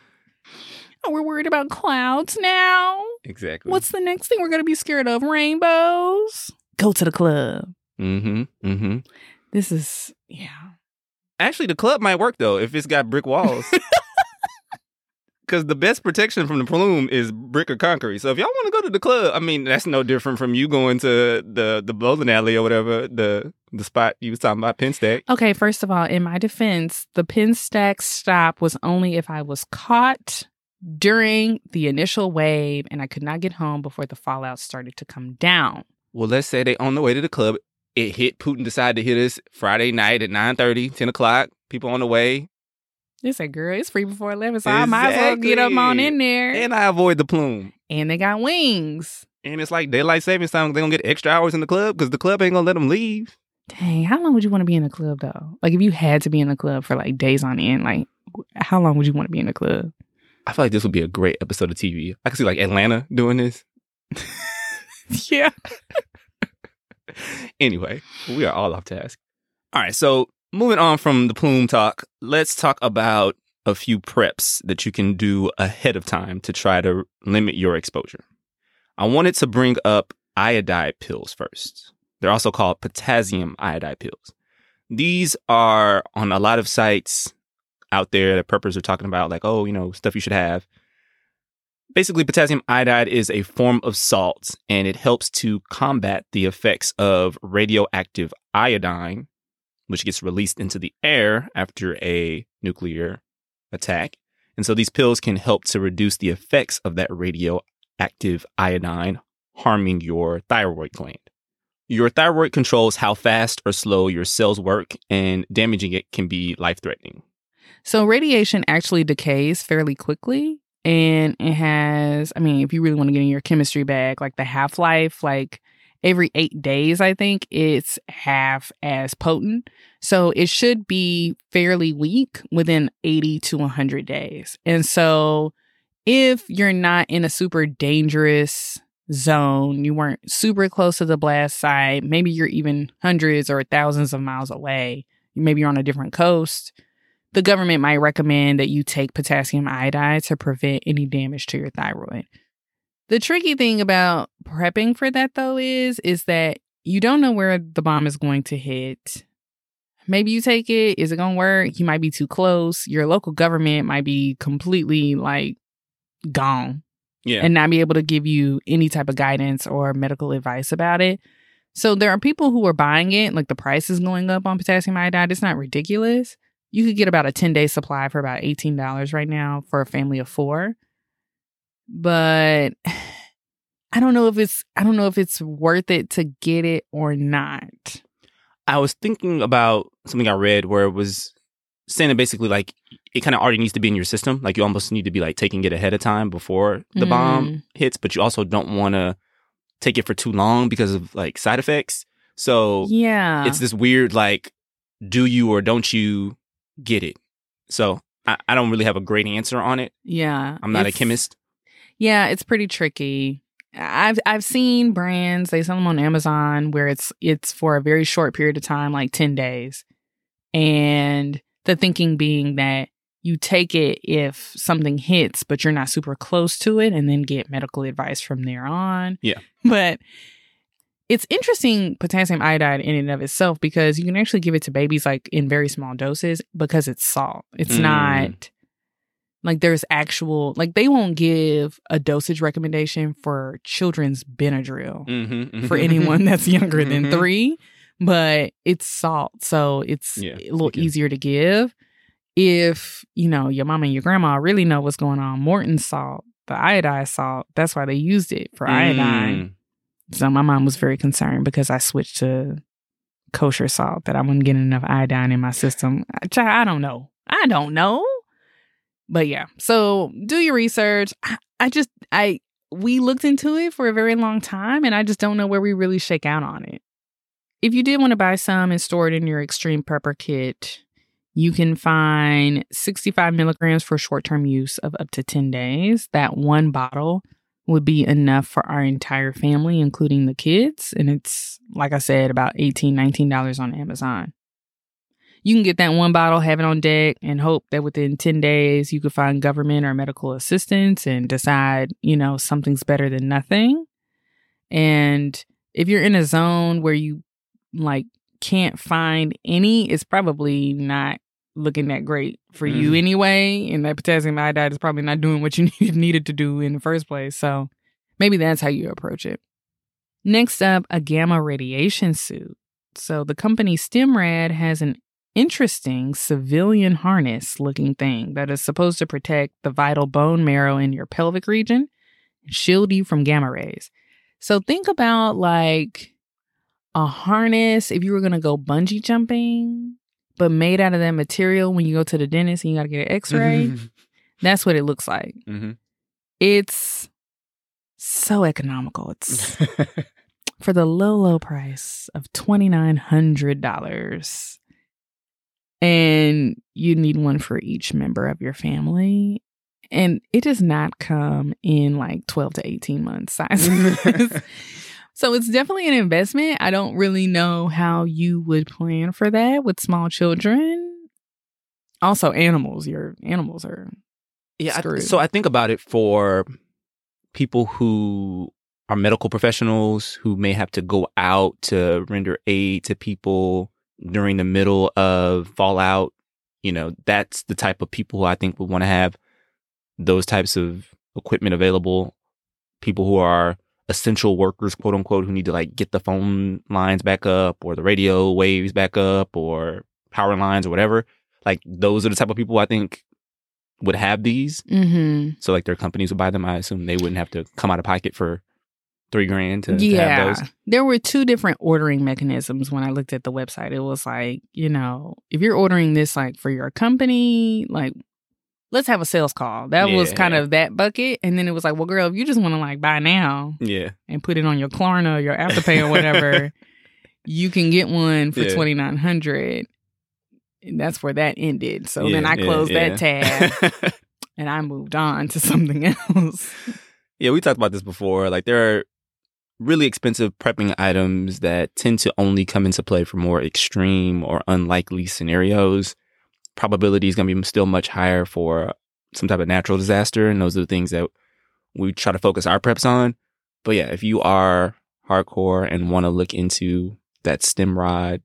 Oh, we're worried about clouds now. Exactly. What's the next thing we're going to be scared of? Rainbows. Go to the club. Mm-hmm. Mm-hmm. This is yeah. Actually, the club might work though if it's got brick walls. Because the best protection from the plume is brick or concrete. So if y'all want to go to the club, I mean, that's no different from you going to the the bowling alley or whatever the the spot you was talking about, Pinstack. Okay, first of all, in my defense, the Pinstack stop was only if I was caught during the initial wave and I could not get home before the fallout started to come down. Well, let's say they on the way to the club. It hit Putin decided to hit us Friday night at 9 30, 10 o'clock. People on the way. They said, girl, it's free before 11, so I might as well get them on in there. And I avoid the plume. And they got wings. And it's like daylight savings time. They're going to get extra hours in the club because the club ain't going to let them leave. Dang, how long would you want to be in the club, though? Like, if you had to be in the club for like days on end, like, how long would you want to be in the club? I feel like this would be a great episode of TV. I could see like Atlanta doing this. yeah. anyway, we are all off task. All right, so moving on from the plume talk, let's talk about a few preps that you can do ahead of time to try to limit your exposure. I wanted to bring up iodide pills first. They're also called potassium iodide pills. These are on a lot of sites out there that preppers are talking about, like, oh, you know, stuff you should have. Basically, potassium iodide is a form of salt and it helps to combat the effects of radioactive iodine, which gets released into the air after a nuclear attack. And so these pills can help to reduce the effects of that radioactive iodine harming your thyroid gland. Your thyroid controls how fast or slow your cells work, and damaging it can be life threatening. So radiation actually decays fairly quickly. And it has, I mean, if you really want to get in your chemistry bag, like the half life, like every eight days, I think it's half as potent. So it should be fairly weak within 80 to 100 days. And so if you're not in a super dangerous zone, you weren't super close to the blast site, maybe you're even hundreds or thousands of miles away, maybe you're on a different coast the government might recommend that you take potassium iodide to prevent any damage to your thyroid. The tricky thing about prepping for that though is is that you don't know where the bomb is going to hit. Maybe you take it, is it going to work? You might be too close. Your local government might be completely like gone. Yeah. And not be able to give you any type of guidance or medical advice about it. So there are people who are buying it, like the price is going up on potassium iodide. It's not ridiculous you could get about a 10 day supply for about $18 right now for a family of four. But I don't know if it's I don't know if it's worth it to get it or not. I was thinking about something I read where it was saying that basically like it kind of already needs to be in your system. Like you almost need to be like taking it ahead of time before the mm. bomb hits, but you also don't want to take it for too long because of like side effects. So Yeah. it's this weird like, do you or don't you get it? So I, I don't really have a great answer on it. yeah. I'm not a chemist. Yeah, it's pretty tricky. I've I've seen brands they sell them on Amazon where it's it's for a very short period of time, like ten days, and the thinking being that you take it if something hits, but you're not super close to it, and then get medical advice from there on. Yeah. but it's interesting potassium iodide in and of itself because you can actually give it to babies like in very small doses because it's salt. It's Mm. not like there's actual like they won't give a dosage recommendation for children's Benadryl Mm-hmm, for anyone that's younger than Mhm. three, but it's salt, so it's Yeah, a little easier to give. If you know your mom and your grandma really know what's going on, Morton salt, the iodized salt, that's why they used it for iodine. Mm. So my mom was very concerned because I switched to kosher salt that I wasn't getting enough iodine in my system. I, I don't know. I don't know. But yeah, so do your research. I, I just I we looked into it for a very long time, and I just don't know where we really shake out on it. If you did want to buy some and store it in your extreme prepper kit, you can find 65 milligrams for short term use of up to 10 days. That one bottle would be enough for our entire family, including the kids. And it's, like I said, about $18, $19 on Amazon. You can get that one bottle, have it on deck, and hope that within 10 days you could find government or medical assistance and decide, you know, something's better than nothing. And if you're in a zone where you like can't find any, it's probably not looking that great for you Mhm. anyway. And that potassium iodide is probably not doing what you needed, needed to do in the first place. So maybe that's how you approach it. Next up, a gamma radiation suit. So the company StemRad has an interesting civilian harness looking thing that is supposed to protect the vital bone marrow in your pelvic region and shield you from gamma rays. So think about like a harness if you were going to go bungee jumping, but made out of that material when you go to the dentist and you got to get an x ray. That's what it looks like. Mhm. It's so economical. It's for the low, low price of $2,900. And you need one for each member of your family. And it does not come in like 12 to 18 months sizes. So it's definitely an investment. I don't really know how you would plan for that with small children. Also, animals. Your animals are Yeah. I, so I think about it for people who are medical professionals who may have to go out to render aid to people during the middle of fallout. You know, that's the type of people who I think would want to have those types of equipment available. People who are essential workers, quote unquote, who need to like get the phone lines back up or the radio waves back up or power lines or whatever. Like those are the type of people I think would have these. mm-hmm. So like their companies would buy them. I assume they wouldn't have to come out of pocket for three grand to, to yeah. have those. There were two different ordering mechanisms when I looked at the website. It was like, you know, if you're ordering this like for your company, like let's have a sales call. That was kind yeah. of that bucket. And then it was like, well, girl, if you just want to like buy now Yeah. and put it on your Klarna or your Afterpay or whatever, you can get one for Yeah. twenty nine hundred. And that's where that ended. So then Yeah, I yeah, closed yeah. that tab and I moved on to something else. yeah, we talked about this before. Like there are really expensive prepping items that tend to only come into play for more extreme or unlikely scenarios. Probability is going to be still much higher for some type of natural disaster, and those are the things that we try to focus our preps on. But yeah, if you are hardcore and want to look into that StemRad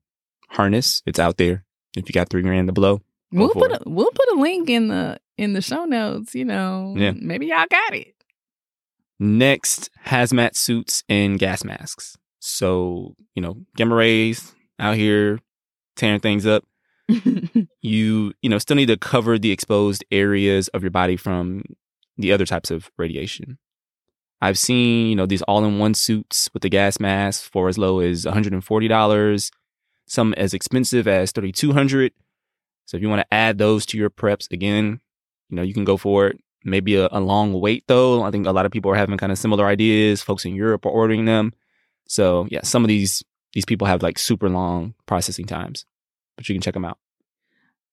harness, it's out there. If you got three grand to blow, We'll put a, we'll put a link in the in the show notes. You know, Yeah. maybe y'all got it. Next, hazmat suits and gas masks. So, you know, gamma rays out here tearing things up. You, you know, still need to cover the exposed areas of your body from the other types of radiation. I've seen, you know, these all-in-one suits with the gas mask for as low as $140, some as expensive as 3200 So if you want to add those to your preps again, you know, you can go for it. maybe a, a long wait though. I think a lot of people are having kind of similar ideas. Folks in Europe are ordering them. So yeah, some of these these people have like super long processing times, but you can check them out.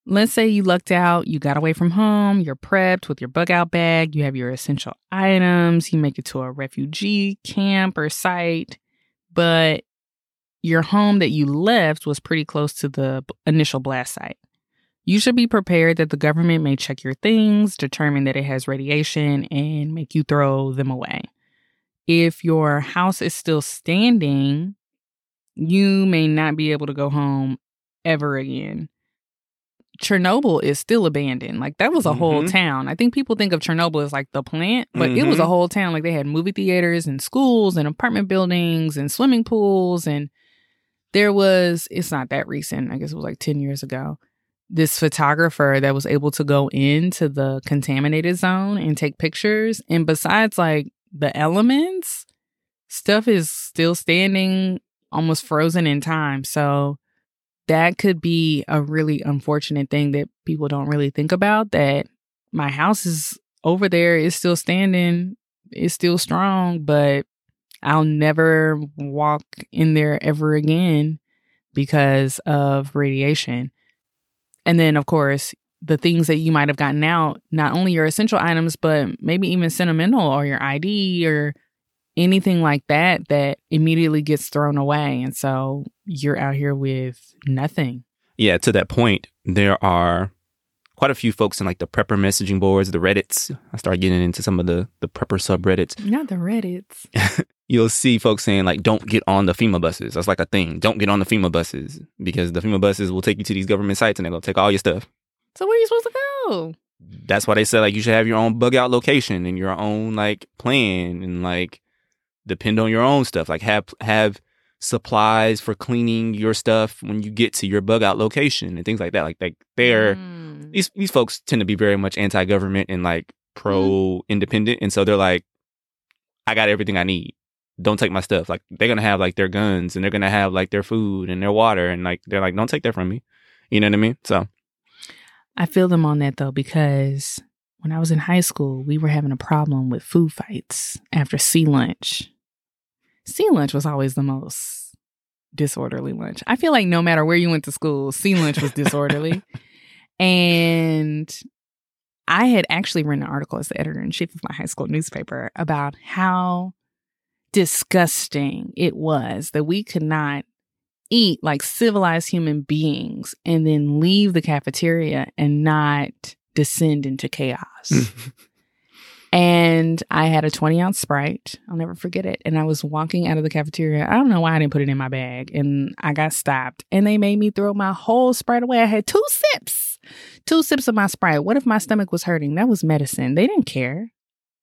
Let's say you lucked out, you got away from home, you're prepped with your bug out bag, you have your essential items, you make it to a refugee camp or site, but your home that you left was pretty close to the initial blast site. You should be prepared that the government may check your things, determine that it has radiation, and make you throw them away. If your house is still standing, you may not be able to go home ever again. Chernobyl is still abandoned. Like that was a whole Mhm. town. I think people think of Chernobyl as like the plant, but it was a whole town. Like they had movie theaters and schools and apartment buildings and swimming pools and there was it's not that recent. I guess it was like 10 years ago. This photographer that was able to go into the contaminated zone and take pictures and besides like the elements, stuff is still standing almost frozen in time. So that could be a really unfortunate thing that people don't really think about that my house is over there is still standing it's still strong but i'll never walk in there ever again because of radiation. And then of course the things that you might have gotten out not only your essential items but maybe even sentimental or your id or anything like that that immediately gets thrown away and so you're out here with nothing Yeah, to that point, there are quite a few folks in like the prepper messaging boards, the Reddits. I started getting into some of the the prepper subreddits. not the reddits You'll see folks saying like, "Don't get on the FEMA buses." That's like a thing. Don't get on the FEMA buses because the FEMA buses will take you to these government sites and they're gonna take all your stuff. so where are you supposed to go That's why they said like you should have your own bug out location and your own like plan and like depend on your own stuff. Like have have supplies for cleaning your stuff when you get to your bug out location and things like that. Like like they're Mm. these these folks tend to be very much anti government and like pro independent, and so they're like, I got everything I need. Don't take my stuff. Like they're gonna have like their guns and they're gonna have like their food and their water and like they're like, don't take that from me. You know what I mean? So I feel them on that though because when I was in high school, we were having a problem with food fights after C lunch. C lunch was always the most disorderly lunch. I feel like no matter where you went to school, C lunch was disorderly. and I had actually written an article as the editor in chief of my high school newspaper about how disgusting it was that we could not eat like civilized human beings and then leave the cafeteria and not descend into chaos. and I had a 20 ounce Sprite. I'll never forget it. And I was walking out of the cafeteria. I don't know why I didn't put it in my bag. And I got stopped and they made me throw my whole Sprite away. I had two sips, two sips of my Sprite. What if my stomach was hurting? That was medicine. They didn't care.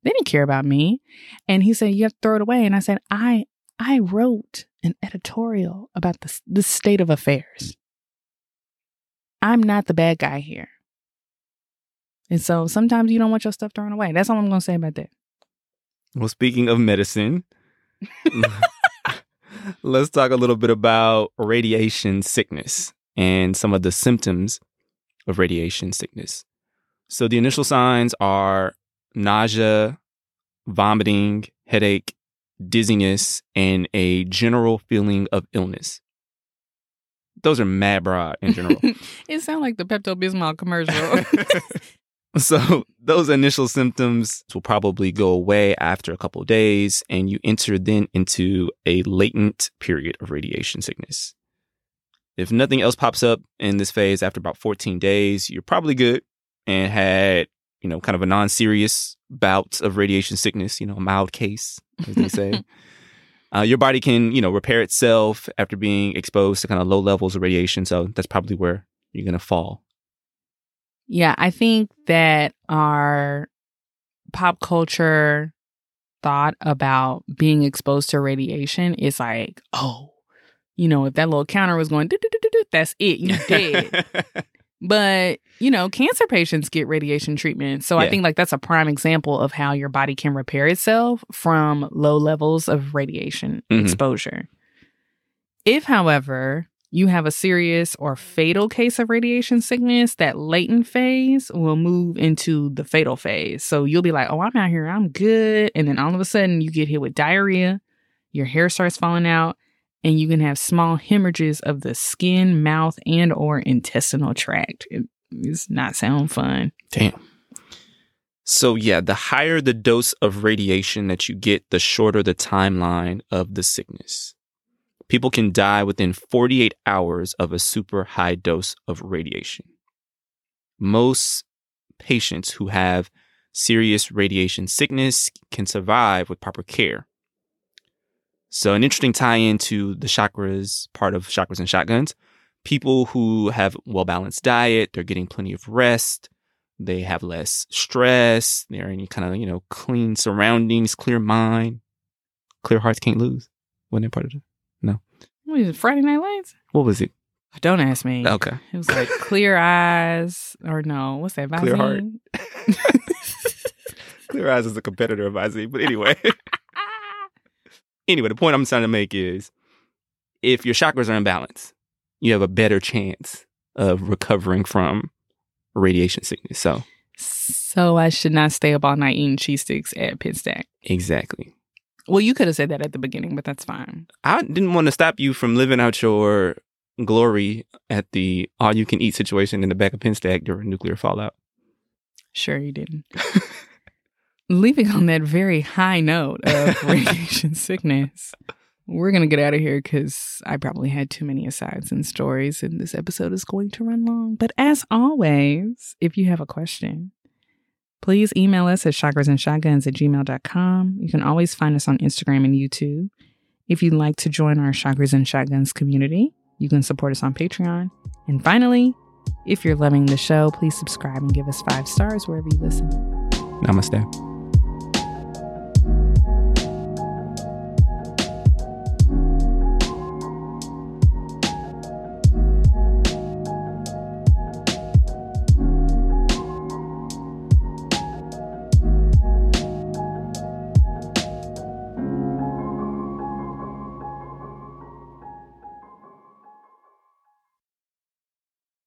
They didn't care about me. And he said, You have to throw it away. And I said, I I wrote an editorial about the, the state of affairs. I'm not the bad guy here. And so sometimes you don't want your stuff thrown away. That's all I'm going to say about that. well, speaking of medicine, let's talk a little bit about radiation sickness and some of the symptoms of radiation sickness. So the initial signs are nausea, vomiting, headache, dizziness, and a general feeling of illness. Those are mad broad in general. it sounds like the Pepto Bismol commercial. so those initial symptoms will probably go away after a couple of days, and you enter then into a latent period of radiation sickness. If nothing else pops up in this phase after about 14 days, you're probably good and had, you know, kind of a non-serious bout of radiation sickness, you know, a mild case, as they say. Uh, your body can, you know, repair itself after being exposed to kind of low levels of radiation. So that's probably where you're going to fall. Yeah, I think that our pop culture thought about being exposed to radiation is like, oh, you know, if that little counter was going, that's it, you're dead. But, you know, cancer patients get radiation treatment. So I think like that's a prime example of how your body can repair itself from low levels of radiation Mhm. exposure. If, however, you have a serious or fatal case of radiation sickness, that latent phase will move into the fatal phase. So you'll be like, oh, I'm out here, I'm good. And then all of a sudden you get hit with diarrhea, your hair starts falling out, and you can have small hemorrhages of the skin, mouth, and or intestinal tract. It does not sound fun. Damn. So yeah, the higher the dose of radiation that you get, the shorter the timeline of the sickness people can die within 48 hours of a super high dose of radiation. Most patients who have serious radiation sickness can survive with proper care. So, an interesting tie in to the chakras part of chakras and shotguns. People who have well balanced diet, they're getting plenty of rest, they have less stress, they're in kind of, you know, clean surroundings, clear mind. Clear hearts can't lose. Wasn't that part of it? What is it, Friday Night Lights? What was it? Oh, don't ask me. Okay. It was like clear eyes, or no, what's that? Visine? Clear heart. clear eyes is a competitor of Visine, but anyway. anyway, the point I'm trying to make is if your chakras are in balance, you have a better chance of recovering from radiation sickness. So, so I should not stay up all night eating cheese sticks at Pinstack. Exactly. Well, you could have said that at the beginning, but that's fine. I didn't want to stop you from living out your glory at the all you can eat situation in the back of Pinstack during nuclear fallout. Sure, you didn't. Leaving on that very high note of radiation sickness, we're going to get out of here because I probably had too many asides and stories, and this episode is going to run long. But as always, if you have a question, Please email us at chakrasandshotguns at gmail.com. You can always find us on Instagram and YouTube. If you'd like to join our Chakras and Shotguns community, you can support us on Patreon. And finally, if you're loving the show, please subscribe and give us five stars wherever you listen. Namaste.